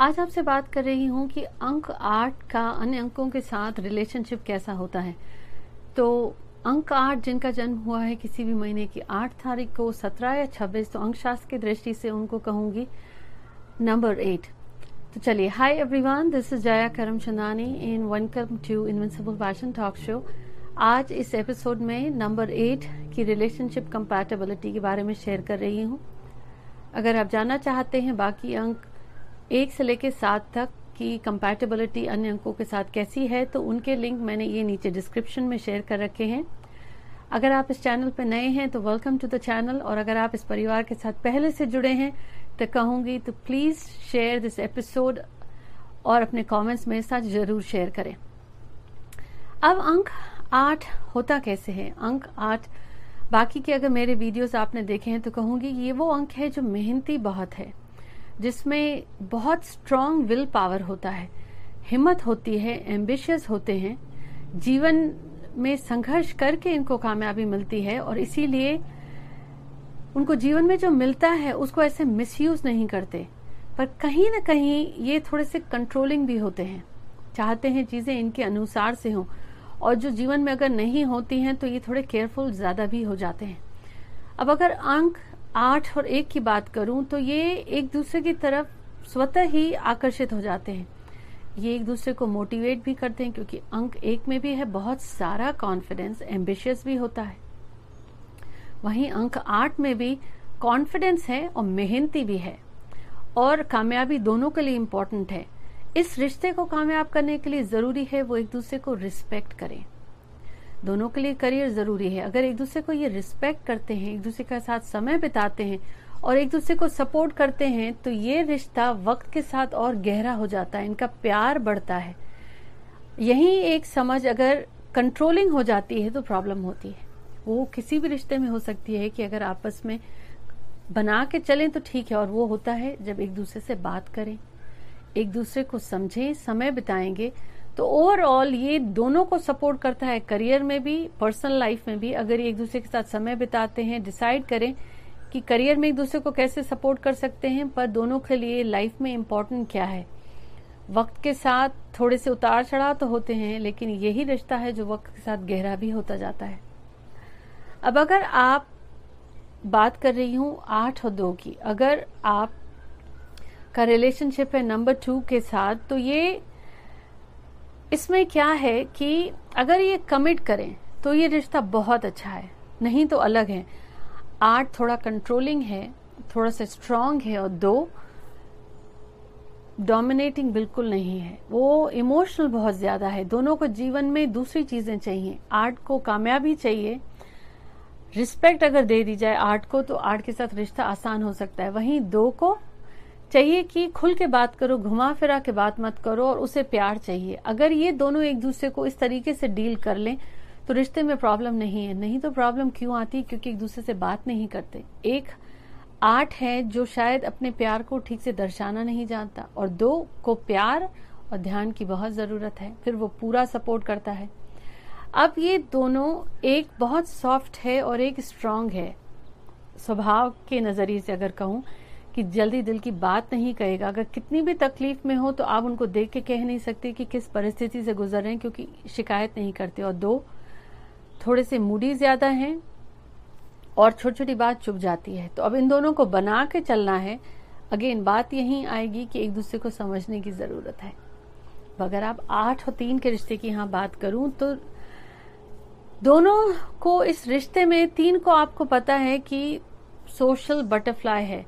आज आपसे बात कर रही हूँ कि अंक आठ का अन्य अंकों के साथ रिलेशनशिप कैसा होता है। तो अंक आठ जिनका जन्म हुआ है किसी भी महीने की आठ तारीख को, सत्रह या छब्बीस तो अंक शास्त्र की दृष्टि से उनको कहूँगी नंबर एट तो चलिए hi everyone this is Jaya Karam Chandani in welcome to invincible fashion talk show आज इस एपिसोड में नंबर एट की रिलेशनशिप कंपैटिबिलिटी के बारे में शेयर कर रही हूँ। अगर आप जानना चाहते हैं बाकी अंक एक से लेकर सात तक की कंपैटिबिलिटी अन्य अंकों के साथ कैसी है तो उनके लिंक मैंने ये नीचे डिस्क्रिप्शन में शेयर कर रखे हैं। अगर आप इस चैनल पर नए हैं तो वेलकम टू द चैनल और अगर आप इस परिवार के साथ पहले से जुड़े हैं तो कहूँगी तो प्लीज़ शेयर दिस एपिसोड और अपने कमेंट्स मेरे साथ ज़रूर शेयर करें। अब अंक आठ होता कैसे है? अंक आठ, बाकी के अगर मेरे वीडियोस आपने देखे हैं तो कहूँगी, ये वो अंक है जो मेहनती बहुत है। जिसमें बहुत स्ट्रांग विल पावर होता है। हिम्मत होती है एम्बिशियस होते हैं। जीवन में संघर्ष करके इनको कामयाबी मिलती है और इसीलिए उनको जीवन में जो मिलता है, उसको ऐसे मिसयूज नहीं करते। पर कहीं ना कहीं ये थोड़े से कंट्रोलिंग भी होते हैं। चाहते हैं चीज़ें इनके अनुसार से हों और जो जीवन में अगर नहीं होती हैं तो ये थोड़े केयरफुल ज़्यादा भी हो जाते हैं। अब अगर अंक आठ और एक की बात करूँ तो ये एक दूसरे की तरफ़ स्वतः ही आकर्षित हो जाते हैं। ये एक दूसरे को मोटिवेट भी करते हैं, क्योंकि अंक एक में भी है, बहुत सारा कॉन्फिडेंस एम्बिशियस भी होता है। वहीं अंक आठ में भी कॉन्फिडेंस है और मेहनती भी है, और कामयाबी दोनों के लिए इम्पोर्टेंट है। इस रिश्ते को कामयाब करने के लिए ज़रूरी है वो एक दूसरे को रिस्पेक्ट करें। दोनों के लिए करियर ज़रूरी है। अगर एक दूसरे को ये रिस्पेक्ट करते हैं, एक दूसरे के साथ समय बिताते हैं और एक दूसरे को सपोर्ट करते हैं तो ये रिश्ता वक्त के साथ और गहरा हो जाता है, इनका प्यार बढ़ता है। यही एक समझ अगर कंट्रोलिंग हो जाती है तो प्रॉब्लम होती है। वो किसी भी रिश्ते में हो सकती है कि अगर आपस में बना के चलें तो ठीक है, और वो होता है जब एक दूसरे से बात करें, एक दूसरे को समझें, समय बिताएँगे तो ओवरऑल ये दोनों को सपोर्ट करता है करियर में भी पर्सनल लाइफ में भी। अगर एक दूसरे के साथ समय बिताते हैं डिसाइड करें कि करियर में एक दूसरे को कैसे सपोर्ट कर सकते हैं, पर दोनों के लिए लाइफ में इम्पोर्टेंट क्या है? वक्त के साथ थोड़े से उतार चढ़ाव तो होते हैं, लेकिन यही रिश्ता है जो वक्त के साथ गहरा भी होता जाता है। अब अगर आप बात कर रही हूँ आठ और दो की, अगर आप का रिलेशनशिप है नंबर टू के साथ तो ये इसमें क्या है कि अगर ये कमिट करें तो ये रिश्ता बहुत अच्छा है। नहीं तो अलग है। आठ थोड़ा कंट्रोलिंग है, थोड़ा सा स्ट्रांग है और दो डोमिनेटिंग बिल्कुल नहीं है। वो इमोशनल बहुत ज़्यादा है। दोनों को जीवन में दूसरी चीज़ें चाहिए। आर्ट को कामयाबी चाहिए। रिस्पेक्ट अगर दे दी जाए आर्ट को तो आर्ट के साथ रिश्ता आसान हो सकता है। वहीं दो को चाहिए कि खुल के बात करो, घुमा फिरा के बात मत करो और उसे प्यार चाहिए। अगर ये दोनों एक दूसरे को इस तरीके से डील कर लें तो रिश्ते में प्रॉब्लम नहीं है। नहीं तो प्रॉब्लम क्यों आती? क्योंकि एक दूसरे से बात नहीं करते। एक आठ है जो शायद अपने प्यार को ठीक से दर्शाना नहीं जानता और दो को प्यार और ध्यान की बहुत ज़रूरत है। फिर वो पूरा सपोर्ट करता है। अब ये दोनों एक बहुत सॉफ्ट है और एक स्ट्रांग है। स्वभाव के नज़रिए से अगर कहूँ कि जल्दी दिल की बात नहीं कहेगा। अगर कितनी भी तकलीफ़ में हो तो आप उनको देख के कह नहीं सकते कि किस परिस्थिति से गुजर रहे हैं, क्योंकि शिकायत नहीं करते। और दो, थोड़े से मूडी ज़्यादा हैं और छोटी छोटी बात चुप जाती है। तो अब इन दोनों को बना के चलना है। अगेन, बात यही आएगी कि एक दूसरे को समझने की ज़रूरत है। अगर आप आठ और तीन के रिश्ते की यहाँ बात करूँ तो दोनों को इस रिश्ते में, तीन को आपको पता है कि सोशल बटरफ्लाई है।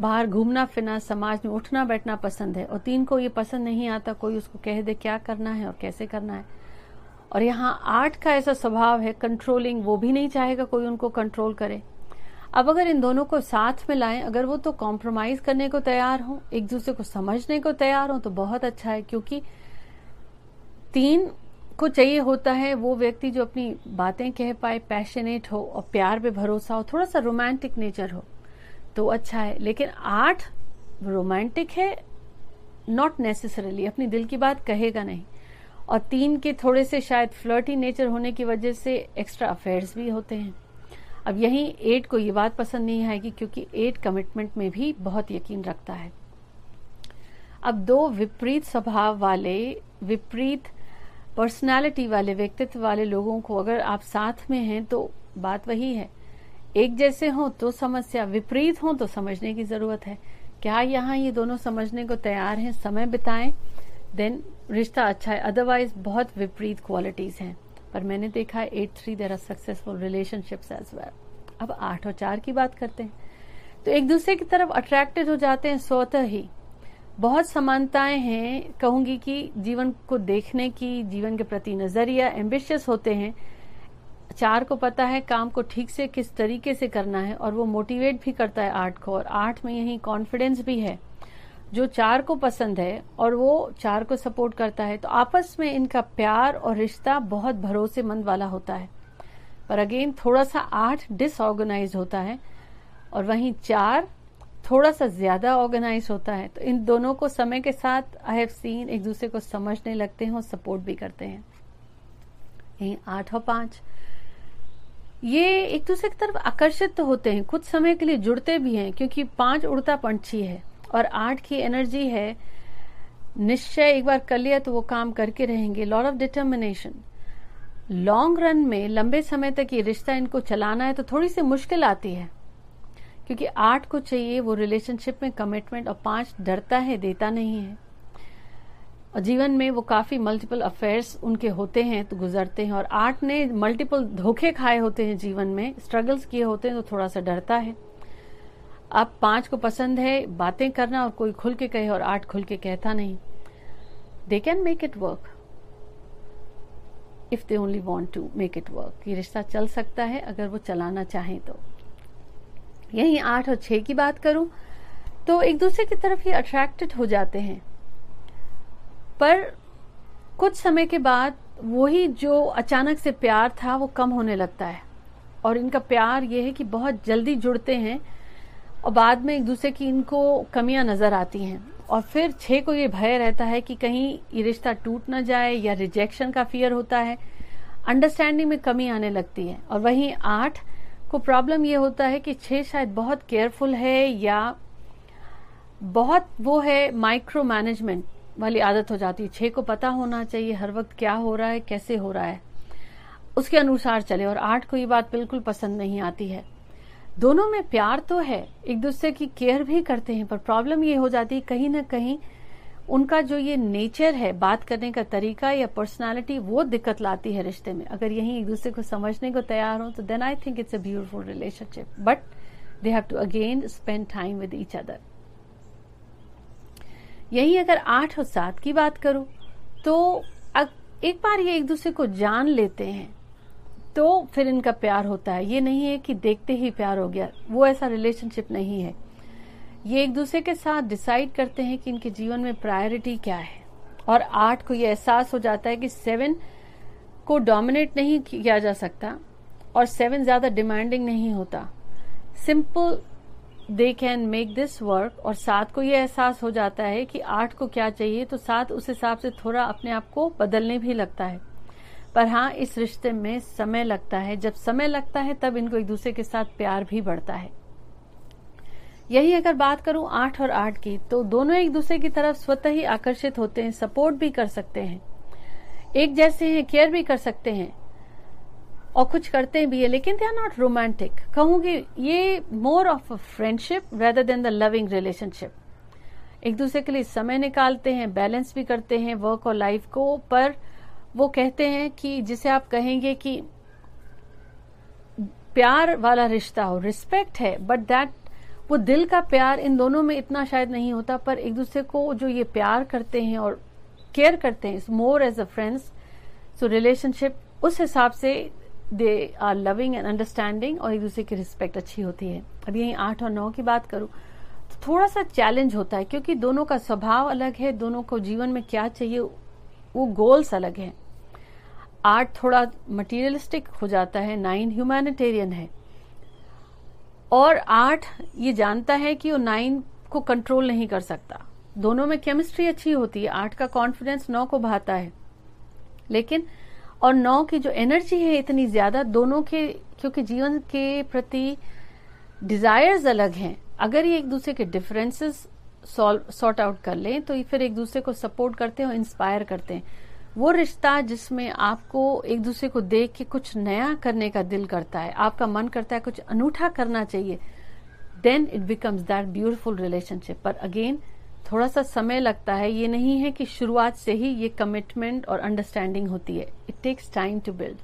बाहर घूमना, फिरना, समाज में उठना, बैठना पसंद है। और तीन को ये पसंद नहीं आता, कोई उसको कह दे क्या करना है और कैसे करना है। और यहाँ आठ का ऐसा स्वभाव है कंट्रोलिंग वो भी नहीं चाहेगा कोई उनको कंट्रोल करे। अब अगर इन दोनों को साथ में लाएँ, अगर वो तो कॉम्प्रोमाइज करने को तैयार हो, एक दूसरे को समझने को तैयार हो तो बहुत अच्छा है, क्योंकि तीन को चाहिए होता है, वो व्यक्ति जो अपनी बातें कह पाए पैशनेट हो और प्यार पे भरोसा हो, थोड़ा सा रोमांटिक नेचर हो। तो अच्छा है। लेकिन आठ रोमांटिक है नॉट नेसेसरली अपनी दिल की बात कहेगा नहीं। और तीन के थोड़े से शायद फ्लर्टी नेचर होने की वजह से एक्स्ट्रा अफेयर्स भी होते हैं। अब यही एट को ये बात पसंद नहीं आएगी क्योंकि एट कमिटमेंट में भी बहुत यकीन रखता है। अब दो विपरीत स्वभाव वाले, विपरीत पर्सनालिटी वाले, व्यक्तित्व वाले लोगों को अगर आप साथ में हैं तो बात वही है। एक जैसे हो तो समस्या, विपरीत हो तो समझने की ज़रूरत है। क्या यहाँ ये दोनों समझने को तैयार हैं? समय बिताएँ। देन रिश्ता अच्छा है। अदरवाइज़ बहुत विपरीत क्वालिटीज हैं। पर मैंने देखा eight three there are successful relationships as well अब आठ और चार की बात करते हैं। तो एक दूसरे की तरफ़ अट्रैक्टेड हो जाते हैं स्वतः ही। बहुत समानताएँ हैं। कहूँगी कि जीवन को देखने की, जीवन के प्रति नज़रिया एम्बिशियस होते हैं। चार को पता है काम को ठीक से किस तरीके से करना है और वो मोटिवेट भी करता है आठ को और आठ में यही कॉन्फिडेंस भी है। जो चार को पसंद है और वो चार को सपोर्ट करता है तो आपस में इनका प्यार और रिश्ता बहुत भरोसेमंद वाला होता है। पर अगेन थोड़ा सा आठ डिसऑर्गेनाइज होता है और वहीं चार थोड़ा सा ज़्यादा ऑर्गेनाइज होता है तो इन दोनों को समय के साथ आई हैव सीन एक दूसरे को समझने लगते हैं और सपोर्ट भी करते हैं। यही आठ और पाँच। ये एक दूसरे की तरफ़ आकर्षित तो होते हैं, कुछ समय के लिए जुड़ते भी हैं, क्योंकि पाँच उड़ता पंछी है और आठ की एनर्जी है। निश्चय एक बार कर लिया तो वो काम करके रहेंगे। Lot of determination long run में लंबे समय तक ये रिश्ता इनको चलाना है तो थोड़ी सी मुश्किल आती है, क्योंकि आठ को चाहिए वो रिलेशनशिप में कमिटमेंट और पाँच डरता है, देता नहीं है। और जीवन में वो काफ़ी मल्टीपल अफेयर्स उनके होते हैं तो गुजरते हैं। और आठ ने मल्टीपल धोखे खाए होते हैं जीवन में स्ट्रगल्स किए होते हैं तो थोड़ा सा डरता है। अब पाँच को पसंद है, बातें करना और कोई खुल के कहे और आठ खुल के कहता नहीं। They can make it work if they only want to make it work ये रिश्ता चल सकता है, अगर वो चलाना चाहें तो। यही आठ और छह की बात करूँ तो एक दूसरे की तरफ़ ये अट्रैक्टेड हो जाते हैं। पर कुछ समय के बाद वही जो अचानक से प्यार था, वो कम होने लगता है। और इनका प्यार ये है कि बहुत जल्दी जुड़ते हैं और बाद में एक दूसरे की इनको कमियाँ नज़र आती हैं। और फिर छह को ये भय रहता है कि कहीं ये रिश्ता टूट ना जाए या रिजेक्शन का फियर होता है। अंडरस्टैंडिंग में कमी आने लगती है। और वहीं आठ को प्रॉब्लम ये होता है कि छह शायद बहुत केयरफुल है या बहुत वो है माइक्रो मैनेजमेंट वाली आदत हो जाती है। छह को पता होना चाहिए हर वक्त क्या हो रहा है, कैसे हो रहा है। उसके अनुसार चले और आठ को ये बात बिल्कुल पसंद नहीं आती है। दोनों में प्यार तो है, एक दूसरे की केयर भी करते हैं, पर प्रॉब्लम ये हो जाती है कहीं ना कहीं उनका जो ये नेचर है, बात करने का तरीका या पर्सनालिटी, वो दिक्कत लाती है रिश्ते में। अगर यही एक दूसरे को समझने को तैयार हो तो then I think it's a beautiful relationship but they have to again spend time with each other यही अगर आठ और सात की बात करूँ तो एक बार ये एक दूसरे को जान लेते हैं तो फिर इनका प्यार होता है। ये नहीं है कि देखते ही प्यार हो गया, वो ऐसा रिलेशनशिप नहीं है। ये एक दूसरे के साथ डिसाइड करते हैं कि इनके जीवन में प्रायोरिटी क्या है। और आठ को ये एहसास हो जाता है कि सेवन को डोमिनेट नहीं किया जा सकता, और सेवन ज़्यादा डिमांडिंग नहीं होता। Simple they can make this work और सात को ये एहसास हो जाता है कि आठ को क्या चाहिए तो सात उस हिसाब से थोड़ा अपने आप को बदलने भी लगता है। पर हाँ इस रिश्ते में समय लगता है। जब समय लगता है, तब इनको एक दूसरे के साथ प्यार भी बढ़ता है। यही अगर बात करूँ आठ और आठ की तो दोनों एक दूसरे की तरफ़ स्वतः ही आकर्षित होते हैं, सपोर्ट भी कर सकते हैं। एक जैसे हैं, केयर भी कर सकते हैं। और कुछ करते भी है, लेकिन दे आर नॉट रोमांटिक कहूँगी ये more of a friendship rather than the loving relationship एक दूसरे के लिए समय निकालते हैं बैलेंस भी करते हैं वर्क और लाइफ को, पर वो कहते हैं कि जिसे आप कहेंगे कि प्यार वाला रिश्ता हो रिस्पेक्ट है बट दैट वो दिल का प्यार इन दोनों में इतना शायद नहीं होता, पर एक दूसरे को जो ये प्यार करते हैं और केयर करते हैं more as a friends so relationship उस हिसाब से they are loving and understanding और एक दूसरे की रिस्पेक्ट अच्छी होती है। अब यही आठ और नौ की बात करूँ तो थोड़ा सा चैलेंज होता है, क्योंकि दोनों का स्वभाव अलग है, दोनों को जीवन में क्या चाहिए, वो गोल्स अलग हैं। आठ थोड़ा मटीरियलिस्टिक हो जाता है नाइन ह्यूमैनिटेरियन है। और आठ ये जानता है कि वो नाइन को कंट्रोल नहीं कर सकता। दोनों में केमिस्ट्री अच्छी होती है, आठ का कॉन्फिडेंस नौ को भाता है। लेकिन और नौ की जो एनर्जी है इतनी ज़्यादा, दोनों के, क्योंकि जीवन के प्रति डिजायर्स अलग हैं। अगर ये एक दूसरे के डिफरेंसेस सॉल्व सॉर्ट आउट कर लें तो फिर एक दूसरे को सपोर्ट करते हैं और इंस्पायर करते हैं। वो रिश्ता जिसमें आपको एक दूसरे को देख के कुछ नया करने का दिल करता है, आपका मन करता है कुछ अनूठा करना चाहिए then it becomes that beautiful relationship पर अगेन थोड़ा सा समय लगता है। ये नहीं है कि शुरुआत से ही ये कमिटमेंट और अंडरस्टैंडिंग होती है। It takes time to build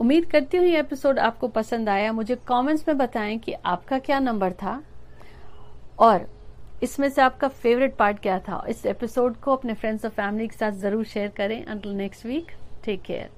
उम्मीद करती हूँ ये एपिसोड आपको पसंद आया। मुझे कमेंट्स में बताएँ कि आपका क्या नंबर था और इसमें से आपका फेवरेट पार्ट क्या था। इस एपिसोड को अपने फ्रेंड्स और फैमिली के साथ ज़रूर शेयर करें। Until next week take care